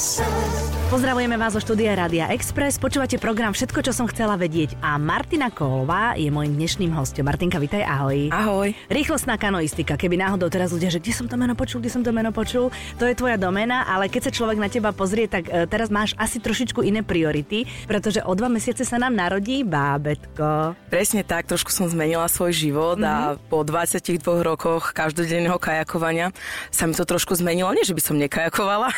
So. Pozdravujeme vás zo štúdia Rádia Express. Počúvate program Všetko, čo som chcela vedieť. A Martina Kolová je môjim dnešným hostom. Martinka, vitaj, ahoj. Ahoj. Rýchlostná kanoistika. Keby náhodou teraz ľudia, že kde som to meno počul, kde som to meno počul, to je tvoja domena, ale keď sa človek na teba pozrie, tak e, teraz máš asi trošičku iné priority, pretože o dva mesiace sa nám narodí bábetko. Presne tak, trošku som zmenila svoj život mm-hmm. a po 22 rokoch každodenného kajakovania sa mi to trošku zmenilo. Nie, že by som nekajakovala.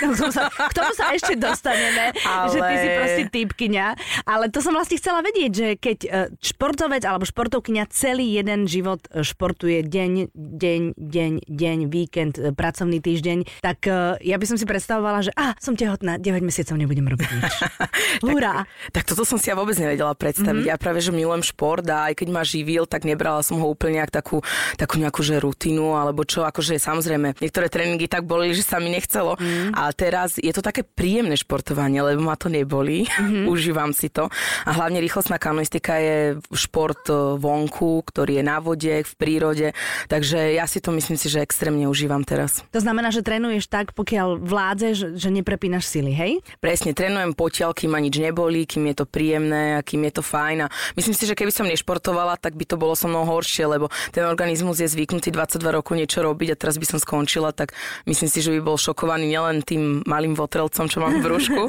K tomu sa ešte dostaneme, ale... že ty si proste typkyňa. Ale to som vlastne chcela vedieť, že keď e, športovec alebo športovkyňa celý jeden život e, športuje deň, deň, deň, deň, víkend, e, pracovný týždeň, tak ja by som si predstavovala, že a som tehotná, 9 mesiacov nebudem robiť nič. Hurá! tak, tak toto som si ja vôbec nevedela predstaviť. Mm-hmm. Ja práve, že milujem šport a aj keď ma živil, tak nebrala som ho úplne nejak takú, takú nejakú že rutinu alebo čo, akože samozrejme, niektoré tréningy tak boli, že sa mi nechcelo. Mm. A teraz je to také príjemné športovanie, lebo ma to neboli. Mm-hmm. Užívam si to. A hlavne rýchlostná kanoistika je šport e, vonku, ktorý je na vode, v prírode. Takže ja si to myslím si, že extrémne užívam teraz. To znamená, že trénuješ tak, pokiaľ vládzeš, že neprepínaš sily, hej? Presne, trénujem potiaľ, kým ma nič nebolí, kým je to príjemné a kým je to fajn. A myslím si, že keby som nešportovala, tak by to bolo so mnou horšie, lebo ten organizmus je zvyknutý 22 rokov niečo robiť a teraz by som skončila, tak myslím si, že by bol šokovaný nielen tým malým votrelcom, čo mám v brúšku,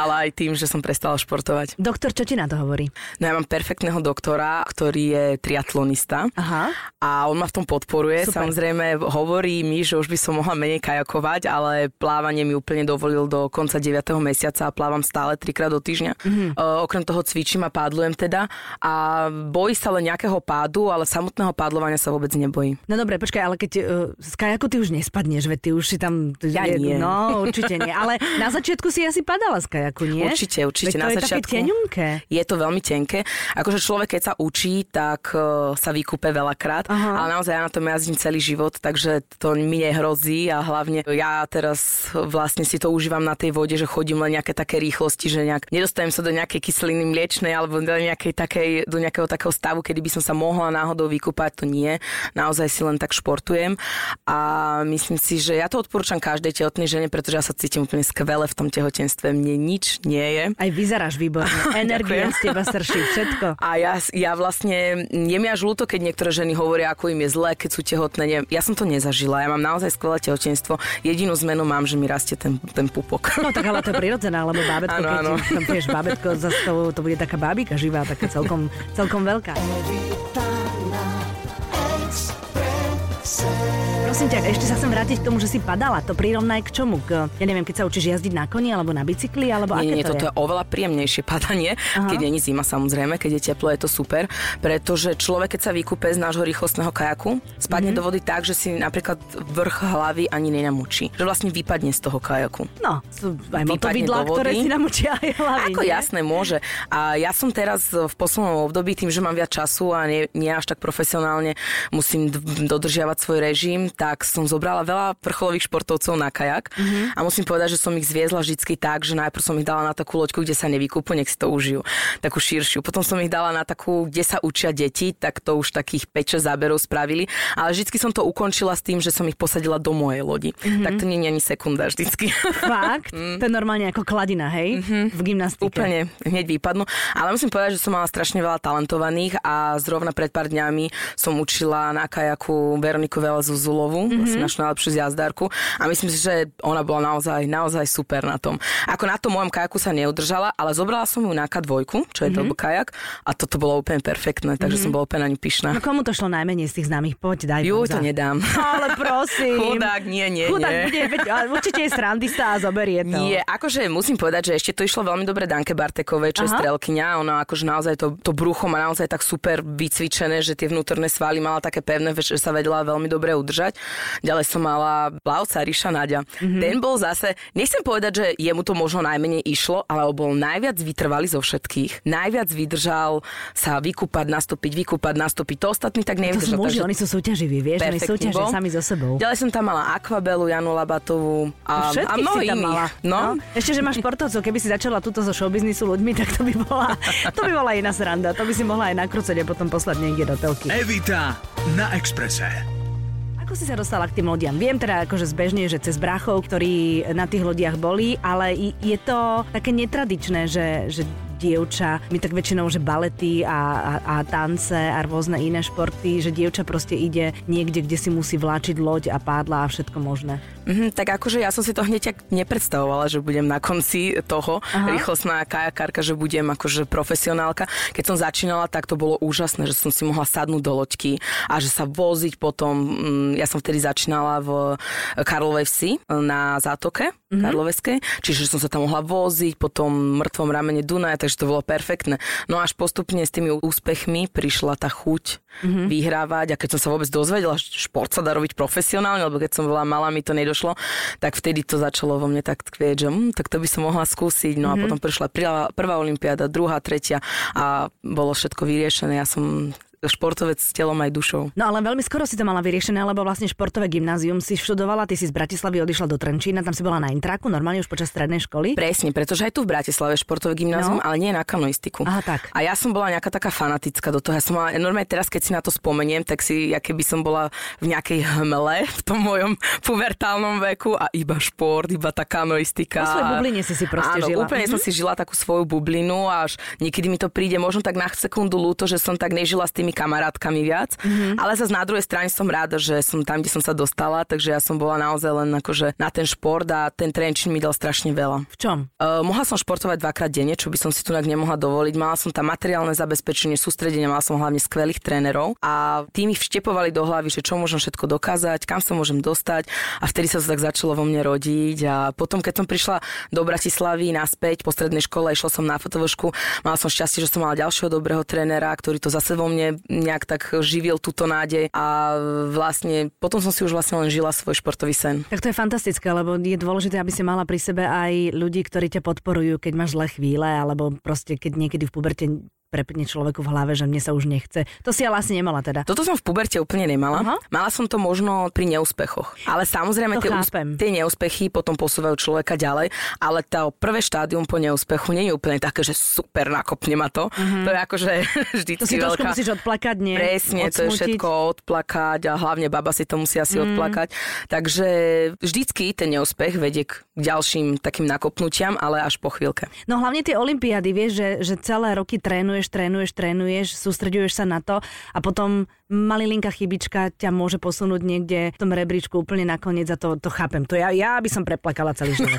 ale aj tým, že som prestala športovať. Doktor, čo ti na to hovorí? No ja mám perfektného doktora, ktorý je triatlonista Aha. a on ma v tom podporuje. Super. Samozrejme hovorí mi, že už by som mohla menej kajakovať, ale plávanie mi úplne dovolil do konca 9. mesiaca a plávam stále trikrát do týždňa. Mm-hmm. Uh, okrem toho cvičím a pádlujem teda a bojí sa len nejakého pádu, ale samotného pádlovania sa vôbec nebojí. No dobre, počkaj, ale keď uh, z kajaku ty už nespadneš, veď ty už si tam... Ja je, nie. No, určite nie. Ale na začiatku si asi padala z kajaku, nie? Určite, určite. Veď to na je začiatku. také tenunké. Je to veľmi tenké. Akože človek, keď sa učí, tak uh, sa vykúpe veľakrát, Aha. ale naozaj ja na tom jazdím celý život, takže to mi nehrozí a hlavne ja teraz vlastne si to užívam na tej vode, že chodím len nejaké také rýchlosti, že nejak nedostanem sa do nejakej kyseliny mliečnej alebo do, nejakej takej, do nejakého takého stavu, kedy by som sa mohla náhodou vykúpať, to nie. Naozaj si len tak športujem a myslím si, že ja to odporúčam každej tehotnej žene, pretože ja sa cítim úplne skvele v tom tehotenstve. Mne nič nie je. Aj vyzeráš výborne. Energia z teba srší, všetko. A ja, ja vlastne, je mi až ľúto, keď niektoré ženy hovoria, ako im je zle, keď sú tehotné. Ja som to nezažila. Ja mám naozaj skvelé tehotenstvo. Jedinú zmenu mám, že mi rastie ten, ten pupok. No tak ale to je prirodzené, lebo bábetko, ano, keď ano. tam bábetko, zase to, to bude taká bábika živá, taká celkom, celkom veľká. Prosím ťa, ešte sa chcem vrátiť k tomu, že si padala. To prirovnaj k čomu? K, ja neviem, keď sa učíš jazdiť na koni alebo na bicykli, alebo nie, aké nie, to toto je? je oveľa príjemnejšie padanie, Aha. keď není zima samozrejme, keď je teplo, je to super, pretože človek, keď sa vykúpe z nášho rýchlostného kajaku, spadne mm-hmm. do vody tak, že si napríklad vrch hlavy ani nenamočí. Že vlastne vypadne z toho kajaku. No, sú aj motovidlá, ktoré si namočia aj hlavy. Ako nie? jasné, môže. A ja som teraz v poslednom období, tým, že mám viac času a nie, nie až tak profesionálne musím dodržiavať svoj režim, tak som zobrala veľa vrcholových športovcov na kajak mm-hmm. a musím povedať, že som ich zviezla vždy tak, že najprv som ich dala na takú loďku, kde sa nevykúpu, nech si to užijú, takú širšiu. Potom som ich dala na takú, kde sa učia deti, tak to už takých 5-6 záberov spravili, ale vždy som to ukončila s tým, že som ich posadila do mojej lodi. Mm-hmm. Tak to nie je ani sekunda vždycky. Fakt? mm. To je normálne ako kladina, hej? Mm-hmm. V gymnastike. Úplne, hneď výpadnú. Ale musím povedať, že som mala strašne veľa talentovaných a zrovna pred pár dňami som učila na kajaku Veroniku Velezu Zulovu, mm-hmm mm-hmm. našu najlepšiu jazdárku a myslím si, že ona bola naozaj, naozaj super na tom. Ako na tom mojom kajaku sa neudržala, ale zobrala som ju na K2, čo je mm-hmm. kajak a toto bolo úplne perfektné, takže mm-hmm. som bola úplne ani pyšná. No komu to šlo najmenej z tých známych? Poď, daj Ju, to nedám. Ale prosím. Chudák, nie, nie, Chudák nie. bude, veď, určite je srandista a zoberie to. Nie, akože musím povedať, že ešte to išlo veľmi dobre Danke Bartekovej, čo Aha. je strelkyňa. Ona akože naozaj to, to brucho má naozaj tak super vycvičené, že tie vnútorné svaly mala také pevné, že sa vedela veľmi dobre udržať. Ďalej som mala plavca Ríša Nadia. Mm-hmm. Ten bol zase, nechcem povedať, že jemu to možno najmenej išlo, ale bol najviac vytrvalý zo všetkých. Najviac vydržal sa vykúpať, nastúpiť, vykúpať, nastúpiť. To ostatní tak nevydržal. To sú muži, takže... oni sú súťaživí, vieš, oni súťažia sami so sebou. Ďalej som tam mala Aquabelu, Janu Labatovú a, a mnoho tam mala. No. no. Ešte, že máš športovcov, keby si začala túto zo showbiznisu ľuďmi, tak to by bola, to by bola iná sranda. To by si mohla aj nakrúcať a potom poslať niekde do telky. Evita na Exprese ako si sa dostala k tým lodiam? Viem teda akože zbežne, že cez bráchov, ktorí na tých lodiach boli, ale je to také netradičné, že, že dievča, my tak väčšinou, že balety a, a, a tance a rôzne iné športy, že dievča proste ide niekde, kde si musí vláčiť loď a pádla a všetko možné. Mm, tak akože ja som si to hneď tak nepredstavovala, že budem na konci toho Aha. rýchlostná kajakárka, že budem akože profesionálka. Keď som začínala, tak to bolo úžasné, že som si mohla sadnúť do loďky a že sa voziť potom, mm, ja som vtedy začínala v Karlovej vsi na zátoke mm-hmm. Karloveskej, čiže som sa tam mohla voziť po tom mŕtvom ramene Dunaja, takže to bolo perfektné. No až postupne s tými úspechmi prišla tá chuť mm-hmm. vyhrávať a keď som sa vôbec dozvedela, že šport sa dá robiť profesionálne, lebo keď som bola malá, mi to nedošlo, tak vtedy to začalo vo mne tak kvieť, že hm, tak to by som mohla skúsiť. No mm-hmm. a mhm. potom prišla prvá, prvá olimpiáda, druhá, tretia a bolo všetko vyriešené. Ja som športovec s telom aj dušou. No ale veľmi skoro si to mala vyriešené, lebo vlastne športové gymnázium si študovala, ty si z Bratislavy odišla do Trenčína, tam si bola na intraku, normálne už počas strednej školy. Presne, pretože aj tu v Bratislave športové gymnázium, no. ale nie na kanoistiku. Aha, tak. A ja som bola nejaká taká fanatická do toho. Ja som mala, normálne teraz, keď si na to spomeniem, tak si, ja keby som bola v nejakej hmle v tom mojom pubertálnom veku a iba šport, iba tá kanoistika. Po svojej bubline si si proste Áno, žila. úplne mm-hmm. som si žila takú svoju bublinu až niekedy mi to príde možno tak na sekundu ľúto, že som tak nežila s tými kamarátkami viac. Mm-hmm. Ale zase na druhej strane som ráda, že som tam, kde som sa dostala, takže ja som bola naozaj len akože na ten šport a ten Trenčín mi dal strašne veľa. V čom? Uh, mohla som športovať dvakrát denne, čo by som si tu nemohla dovoliť. Mala som tam materiálne zabezpečenie, sústredenie, mala som hlavne skvelých trénerov a tým mi vštepovali do hlavy, že čo môžem všetko dokázať, kam sa môžem dostať a vtedy sa to tak začalo vo mne rodiť a potom, keď som prišla do Bratislavy naspäť po strednej škole, išla som na fotovošku, mala som šťastie, že som mala ďalšieho dobrého trénera, ktorý to zase vo mne nejak tak živil túto nádej a vlastne potom som si už vlastne len žila svoj športový sen. Tak to je fantastické, lebo je dôležité, aby si mala pri sebe aj ľudí, ktorí ťa podporujú, keď máš zlé chvíle, alebo proste keď niekedy v puberte prepne človeku v hlave, že mne sa už nechce. To si ale asi nemala teda. Toto som v puberte úplne nemala. Aha. Mala som to možno pri neúspechoch. Ale samozrejme tie, úspe- tie neúspechy potom posúvajú človeka ďalej, ale to prvé štádium po neúspechu nie je úplne také, že super nakopne ma to. Uh-huh. To je akože vždycky To si veľká... musíš odplakať, nie? Presne, Odsmutiť. to je všetko odplakať a hlavne baba si to musí asi mm. odplakať. Takže vždycky ten neúspech vedie k ďalším takým nakopnutiam, ale až po chvíľke. No hlavne tie olimpiády, vieš, že, že celé roky trénuješ trénuješ, trénuješ, trénuješ, sústreďuješ sa na to a potom malilinká chybička ťa môže posunúť niekde v tom rebríčku úplne nakoniec a to, to chápem. To ja, ja by som preplakala celý život.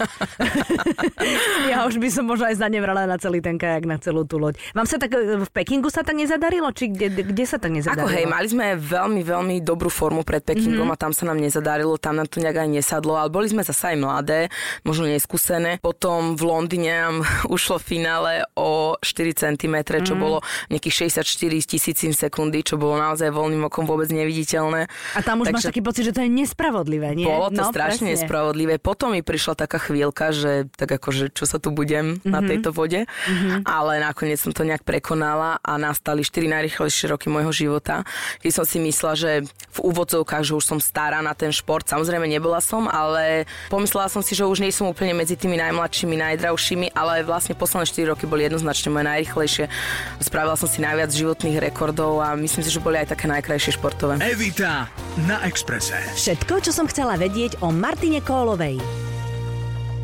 ja už by som možno aj zanevrala na celý ten kajak, na celú tú loď. Vám sa tak v Pekingu sa tak nezadarilo? Či kde, kde sa tak nezadarilo? Ako hej, mali sme veľmi, veľmi dobrú formu pred Pekingom mm-hmm. a tam sa nám nezadarilo, tam nám to nejak aj nesadlo, ale boli sme zase aj mladé, možno neskúsené. Potom v Londýne nám ušlo finále o 4 cm, čo mm. bolo nejakých 64 tisícin sekundy, čo bolo naozaj voľným okom vôbec neviditeľné. A tam už Takže, máš taký pocit, že to je nespravodlivé, nie? Bolo to no, strašne presne. nespravodlivé. Potom mi prišla taká chvíľka, že tak akože čo sa tu budem mm-hmm. na mhm. tejto vode, mm-hmm. ale nakoniec som to nejak prekonala a nastali 4 najrychlejšie roky môjho života, keď som si myslela, že v úvodzovkách, že už som stará na ten šport. Samozrejme nebola som, ale pomyslela som si, že už nie som úplne medzi tými najmladšími, najdravšími, ale vlastne posledné 4 roky boli jednoznačne moje najrychlejšie. Spravila som si najviac životných rekordov a myslím si, že boli aj také najkrajšie športové. Evita na Exprese. Všetko, čo som chcela vedieť o Martine Kólovej.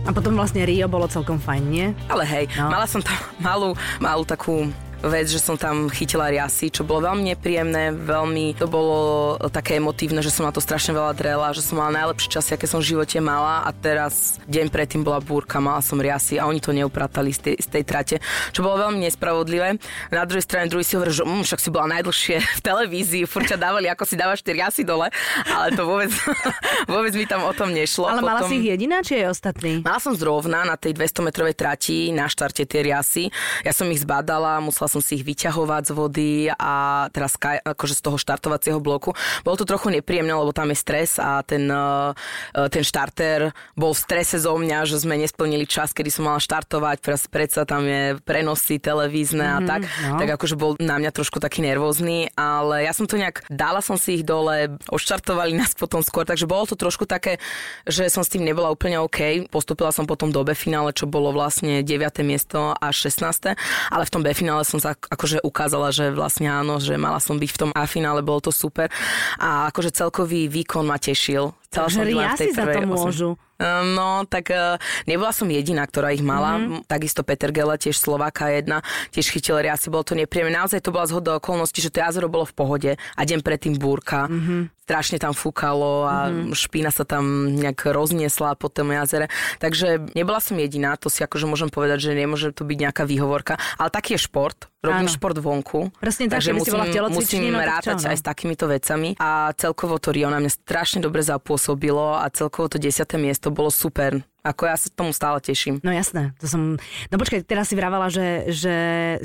A potom vlastne Rio bolo celkom fajn, nie? Ale hej, no. mala som tam malú, malú takú vec, že som tam chytila riasy, čo bolo veľmi nepríjemné, veľmi to bolo také emotívne, že som na to strašne veľa drela, že som mala najlepšie časy, aké som v živote mala a teraz deň predtým bola búrka, mala som riasy a oni to neupratali z tej, z tej trate, čo bolo veľmi nespravodlivé. Na druhej strane druhý si hovorí, že mm, však si bola najdlhšie v televízii, furt dávali, ako si dávaš tie riasy dole, ale to vôbec, vôbec mi tam o tom nešlo. Ale Potom, mala si ich jediná, či je ostatný? Mala som zrovna na tej 200 metrovej trati na štarte tie riasy. Ja som ich zbadala, musela musela som si ich vyťahovať z vody a teraz akože z toho štartovacieho bloku. Bolo to trochu nepríjemné, lebo tam je stres a ten, eh, ten štarter bol v strese zo mňa, že sme nesplnili čas, kedy som mala štartovať, predsa tam je prenosy televízne mm, a mhm, tak. No. Tak akože bol na mňa trošku taký nervózny, ale ja som to nejak, dala som si ich dole, odštartovali nás potom skôr, takže bolo to trošku také, že som s tým nebola úplne OK. Postupila som potom do B finále, čo bolo vlastne 9. miesto a 16. Ale v tom B finále som som sa akože ukázala, že vlastne áno, že mala som byť v tom A finále, bolo to super. A akože celkový výkon ma tešil. Takže riasy za to môžu. Ehm, no, tak uh, nebola som jediná, ktorá ich mala. Mm-hmm. Takisto Peter Gela, tiež Slováka jedna, tiež chytil riasy, bolo to nepríjemné. Naozaj to bola zhoda okolností, že to jazero bolo v pohode a deň predtým búrka. Mm-hmm strašne tam fúkalo a mm-hmm. špína sa tam nejak rozniesla po tom jazere. Takže nebola som jediná, to si akože môžem povedať, že nemôže to byť nejaká výhovorka. Ale taký je šport, robím Áno. šport vonku. Presne tak, takže musím, musím no, rátať no? aj s takýmito vecami. A celkovo to Rio na mňa strašne dobre zapôsobilo a celkovo to desiaté miesto bolo super. Ako ja sa tomu stále teším. No jasné, to som... No počkaj, teraz si vravala, že, že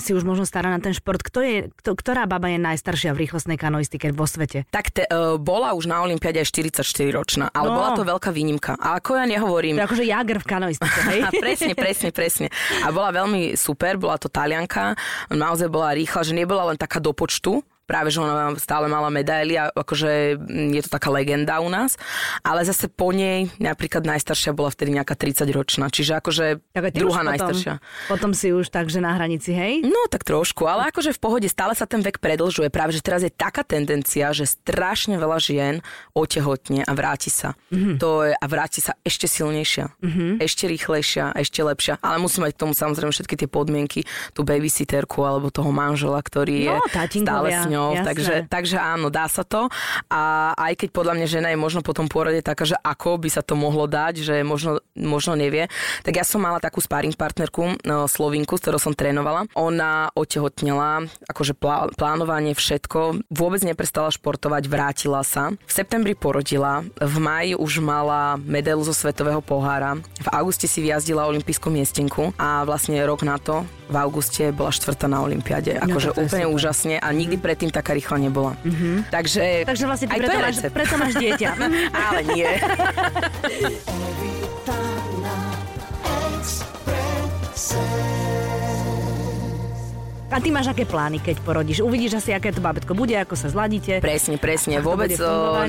si už možno stará na ten šport. Kto je, kto, ktorá baba je najstaršia v rýchlostnej kanoistike vo svete? Tak te, uh, bola už na Olympiade aj 44 ročná, ale no. bola to veľká výnimka. A ako ja nehovorím... To akože Jager v kanoistike, hej? presne, presne, presne. A bola veľmi super, bola to Talianka, naozaj bola rýchla, že nebola len taká do počtu, práve, že ona stále mala medaily a akože mm, je to taká legenda u nás. Ale zase po nej napríklad najstaršia bola vtedy nejaká 30 ročná, čiže akože tak druhá potom, najstaršia. Potom si už takže na hranici, hej? No tak trošku, ale akože v pohode stále sa ten vek predlžuje. Práve, že teraz je taká tendencia, že strašne veľa žien otehotne a vráti sa. Mm-hmm. To je, a vráti sa ešte silnejšia, mm-hmm. ešte rýchlejšia, ešte lepšia. Ale musí mať k tomu samozrejme všetky tie podmienky, tú babysitterku alebo toho manžela, ktorý no, je stále s ňou takže, takže áno, dá sa to. A aj keď podľa mňa žena je možno po tom pôrode taká, že ako by sa to mohlo dať, že možno, možno nevie, tak ja som mala takú sparring partnerku, no, Slovinku, s ktorou som trénovala. Ona otehotnela, akože plá, plánovanie, všetko, vôbec neprestala športovať, vrátila sa. V septembri porodila, v maji už mala medailu zo svetového pohára, v auguste si vyjazdila olympijskú miestenku a vlastne rok na to v auguste bola štvrtá na Olympiade. No, akože no, úplne super. úžasne a nikdy mm-hmm. predtým taká rýchla nebola. Mm-hmm. Takže, Takže vlastne ty preto, máš, preto máš dieťa. Ale nie. A ty máš aké plány, keď porodíš? Uvidíš asi, aké to bábetko bude, ako sa zladíte. Presne, presne. Vôbec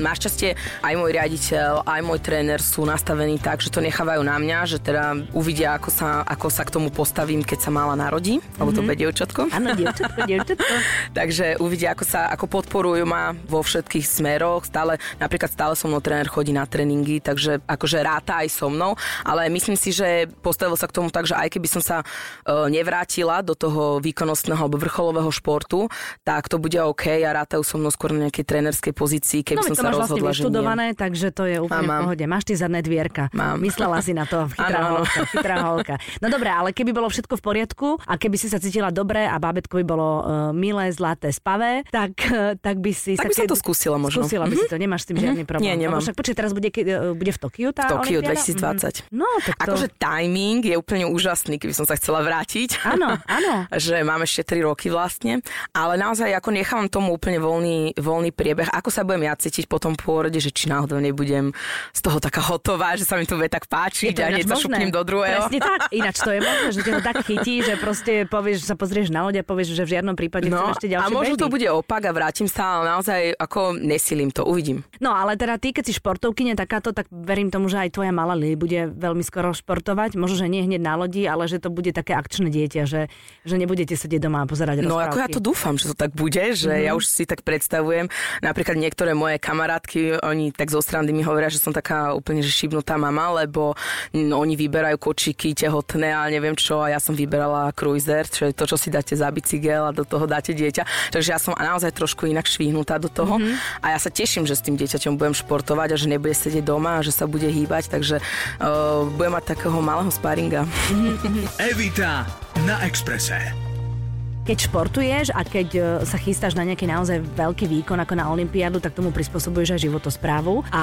máš šťastie, aj môj riaditeľ, aj môj tréner sú nastavení tak, že to nechávajú na mňa, že teda uvidia, ako sa, ako sa k tomu postavím, keď sa mala narodí, mm-hmm. lebo to mhm. bude dievčatko. Áno, dievčatko, dievčatko. Takže uvidia, ako sa, ako podporujú ma vo všetkých smeroch. Stále, napríklad stále so mnou tréner chodí na tréningy, takže akože ráta aj so mnou, ale myslím si, že postavil sa k tomu tak, že aj keby som sa uh, nevrátila do toho výkonnostného vrcholového alebo vrcholového športu, tak to bude OK a rátajú so mnou skôr na nejakej trénerskej pozícii, keby no, som sa vlastne rozhodla, vlastne že nie. takže to je úplne v pohode. Máš ty zadné dvierka. Mám. Myslela si na to, chytrá holka, chytrá holka. No dobré, ale keby bolo všetko v poriadku a keby si sa cítila dobre a bábetko by bolo uh, milé, zlaté, spavé, tak, uh, tak by si tak sa... by sa to skúsila možno. Skúsila by si to, nemáš s tým žiadny problém. Nie, nemám. Však počkej, teraz bude, uh, bude v Tokiu tá V Tokiu 2020. No, tak to... Akože timing je úplne úžasný, keby som sa chcela vrátiť. Áno, áno. že mám ešte 3 roky vlastne ale naozaj ako nechávam tomu úplne voľný, voľný priebeh. Ako sa budem ja cítiť po tom pôrode, že či náhodou nebudem z toho taká hotová, že sa mi to bude tak páčiť a sa šupnem do druhého. Presne tak, ináč to je možné, že ťa to tak chytí, že proste povieš, sa pozrieš na loď a povieš, že v žiadnom prípade no, ešte ďalšie A možno baby. to bude opak a vrátim sa, ale naozaj ako nesilím to, uvidím. No ale teda ty, keď si športovkyne takáto, tak verím tomu, že aj tvoja malá Lili bude veľmi skoro športovať. Možno, že nie hneď na lodi, ale že to bude také akčné dieťa, že, že nebudete sedieť doma a pozerať No rozprávky. ako ja to dúfam, že to tak bude, že mm-hmm. ja už si tak predstavujem. Napríklad niektoré moje kamarátky, oni tak zo strany mi hovoria, že som taká úplne že šibnutá mama, lebo no, oni vyberajú kočiky tehotné a neviem čo a ja som vyberala cruiser, čo je to, čo si dáte za bicykel a do toho dáte dieťa. Takže ja som naozaj trošku inak švihnutá do toho mm-hmm. a ja sa teším, že s tým dieťaťom budem športovať a že nebude sedieť doma a že sa bude hýbať, takže uh, budem mať takého malého sparinga. Evita na Exprese keď športuješ a keď e, sa chystáš na nejaký naozaj veľký výkon ako na Olympiádu, tak tomu prispôsobuješ aj životosprávu. A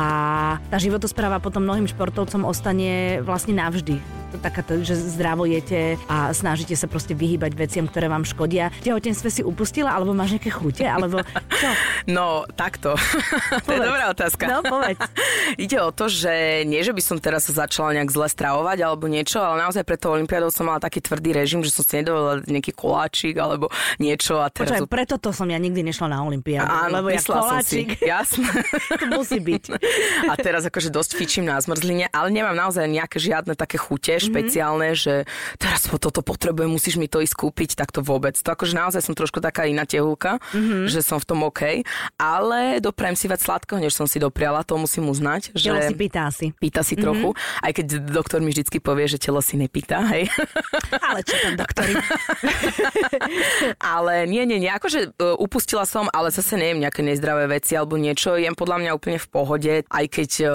tá životospráva potom mnohým športovcom ostane vlastne navždy taká, že zdravo jete a snažíte sa proste vyhýbať veciam, ktoré vám škodia. V tehotenstve si upustila, alebo máš nejaké chute, alebo čo? No, takto. to je dobrá otázka. No, povedz. Ide o to, že nie, že by som teraz sa začala nejak zle stravovať alebo niečo, ale naozaj pre to Olympiádou som mala taký tvrdý režim, že som si nedovolila nejaký koláčik alebo niečo. A teraz... Počkaj, preto to som ja nikdy nešla na Olympiádu. Áno, lebo ja koláčik. Si. Jasné. to musí byť. A teraz akože dosť fičím na zmrzline, ale nemám naozaj nejaké žiadne také chute, mm-hmm. špeciálne, že teraz toto potrebujem, musíš mi to ísť kúpiť, tak to vôbec. To akože naozaj som trošku taká iná tehulka, mm-hmm. že som v tom OK, ale doprajem si viac sladkého, než som si dopriala, to musím uznať. Že telo si pýta si. Pýta si mm-hmm. trochu, aj keď doktor mi vždycky povie, že telo si nepýta, hej. Ale čo tam doktori? ale nie, nie, nie, akože uh, upustila som, ale zase neviem nejaké nezdravé veci alebo niečo, jem podľa mňa úplne v pohode, aj keď uh,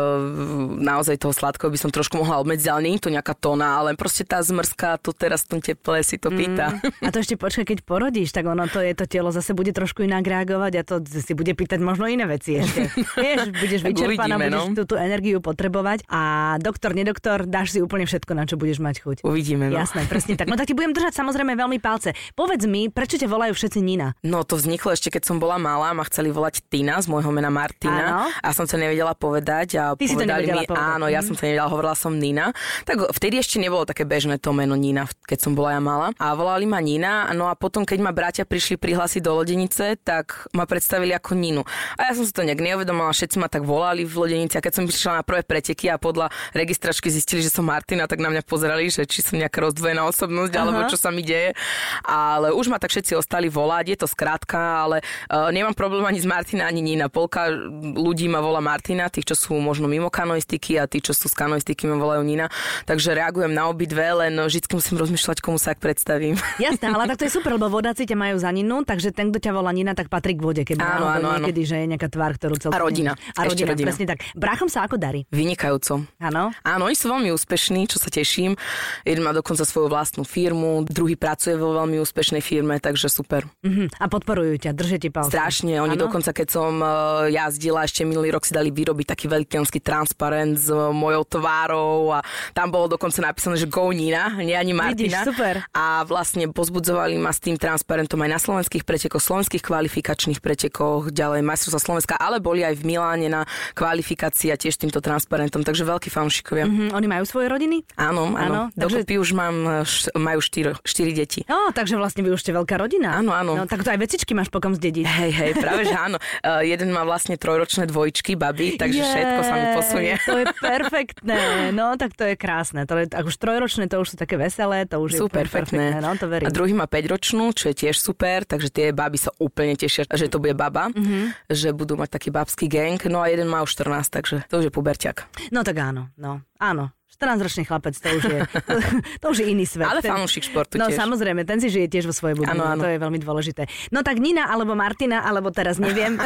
naozaj toho sladkého by som trošku mohla obmedziť, ale nie je to nejaká tóna, ale proste tá zmrzka, to teraz v tom teple si to pýta. Mm. A to ešte počkaj, keď porodíš, tak ono to je to telo zase bude trošku inak reagovať a to si bude pýtať možno iné veci ešte. Vieš, budeš vyčerpaná, budeš no. tú, tú energiu potrebovať a doktor, nedoktor, dáš si úplne všetko, na čo budeš mať chuť. Uvidíme. No. Jasné, presne tak. No tak ti budem držať samozrejme veľmi palce. Povedz mi, prečo ťa volajú všetci Nina? No to vzniklo ešte, keď som bola malá, ma chceli volať Tina z môjho mena Martina áno. a som to nevedela povedať a Ty nevedela mi, povedať. áno, ja mhm. som to nevedela, hovorila som Nina. Tak vtedy ešte nebolo také bežné to meno Nina, keď som bola ja malá. A volali ma Nina, no a potom, keď ma bratia prišli prihlásiť do Lodenice, tak ma predstavili ako Ninu. A ja som si to nejak neuvedomila, všetci ma tak volali v Lodenici a keď som prišla na prvé preteky a podľa registračky zistili, že som Martina, tak na mňa pozerali, že či som nejaká rozdvojená osobnosť Aha. alebo čo sa mi deje. Ale už ma tak všetci ostali volať, je to skrátka, ale uh, nemám problém ani s Martina, ani Nina. Polka ľudí ma volá Martina, tých, čo sú možno mimo kanoistiky a tí, čo sú z kanoistiky, ma volajú Nina. Takže reagujem na obidve, len vždy musím rozmýšľať, komu sa ak predstavím. Jasné, ale tak to je super, lebo vodáci ťa majú za Ninu, takže ten, kto ťa volá Nina, tak patrí k vode, keby áno, áno, niekedy, že je nejaká tvár, ktorú celkom... A rodina. A rodina, rodina, presne tak. Bráchom sa ako darí? Vynikajúco. Áno? Áno, oni sú veľmi úspešní, čo sa teším. Jeden má dokonca svoju vlastnú firmu, druhý pracuje vo veľmi úspešnej firme, takže super. Uh-huh. A podporujú ťa, držete palce. Strašne, oni ano? dokonca, keď som uh, jazdila, ešte minulý rok si dali vyrobiť taký veľký transparent s mojou tvárou a tam bolo dokonca napísané, že go Nina, nie ani Martina. Vidíš, super. A vlastne pozbudzovali ma s tým transparentom aj na slovenských pretekoch, slovenských kvalifikačných pretekoch, ďalej majstrovstva Slovenska, ale boli aj v Miláne na kvalifikácii a tiež týmto transparentom, takže veľkí fanúšikovia. Uh-huh. Oni majú svoje rodiny? Áno, áno. áno takže... Dokopy už mám, majú štyri, štyri deti. No, takže vlastne vy už ste veľká rodina. Áno, áno. No, tak to aj vecičky máš pokom zdediť. Hej, hej, práve že áno. Uh, jeden má vlastne trojročné dvojčky, baby, takže je, všetko sa mi posunie. To je perfektné. No, tak to je krásne. To je, ak už trojročné, to už sú také veselé, to už sú je perfektné. perfektné. No, to verím. A druhý má 5-ročnú, čo je tiež super, takže tie baby sa úplne tešia, že to bude baba, mm-hmm. že budú mať taký babský gang. No a jeden má už 14, takže to už je puberťak. No tak áno, no. Áno, 14-ročný chlapec, to už je, to, to už je iný svet. Ale fanúšik športu No tiež. samozrejme, ten si žije tiež vo svojej bubline, ano, ano. to je veľmi dôležité. No tak Nina alebo Martina, alebo teraz neviem.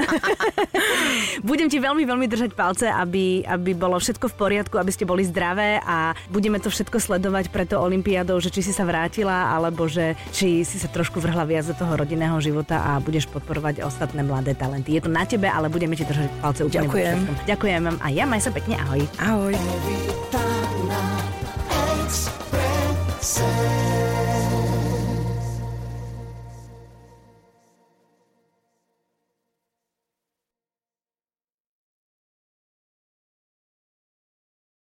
Budem ti veľmi, veľmi držať palce, aby, aby bolo všetko v poriadku, aby ste boli zdravé a budeme to všetko sledovať pre to Olympiádou, že či si sa vrátila, alebo že či si sa trošku vrhla viac do toho rodinného života a budeš podporovať ostatné mladé talenty. Je to na tebe, ale budeme ti držať palce úplne Ďakujem. Ďakujem a ja maj sa pekne, ahoj. Ahoj.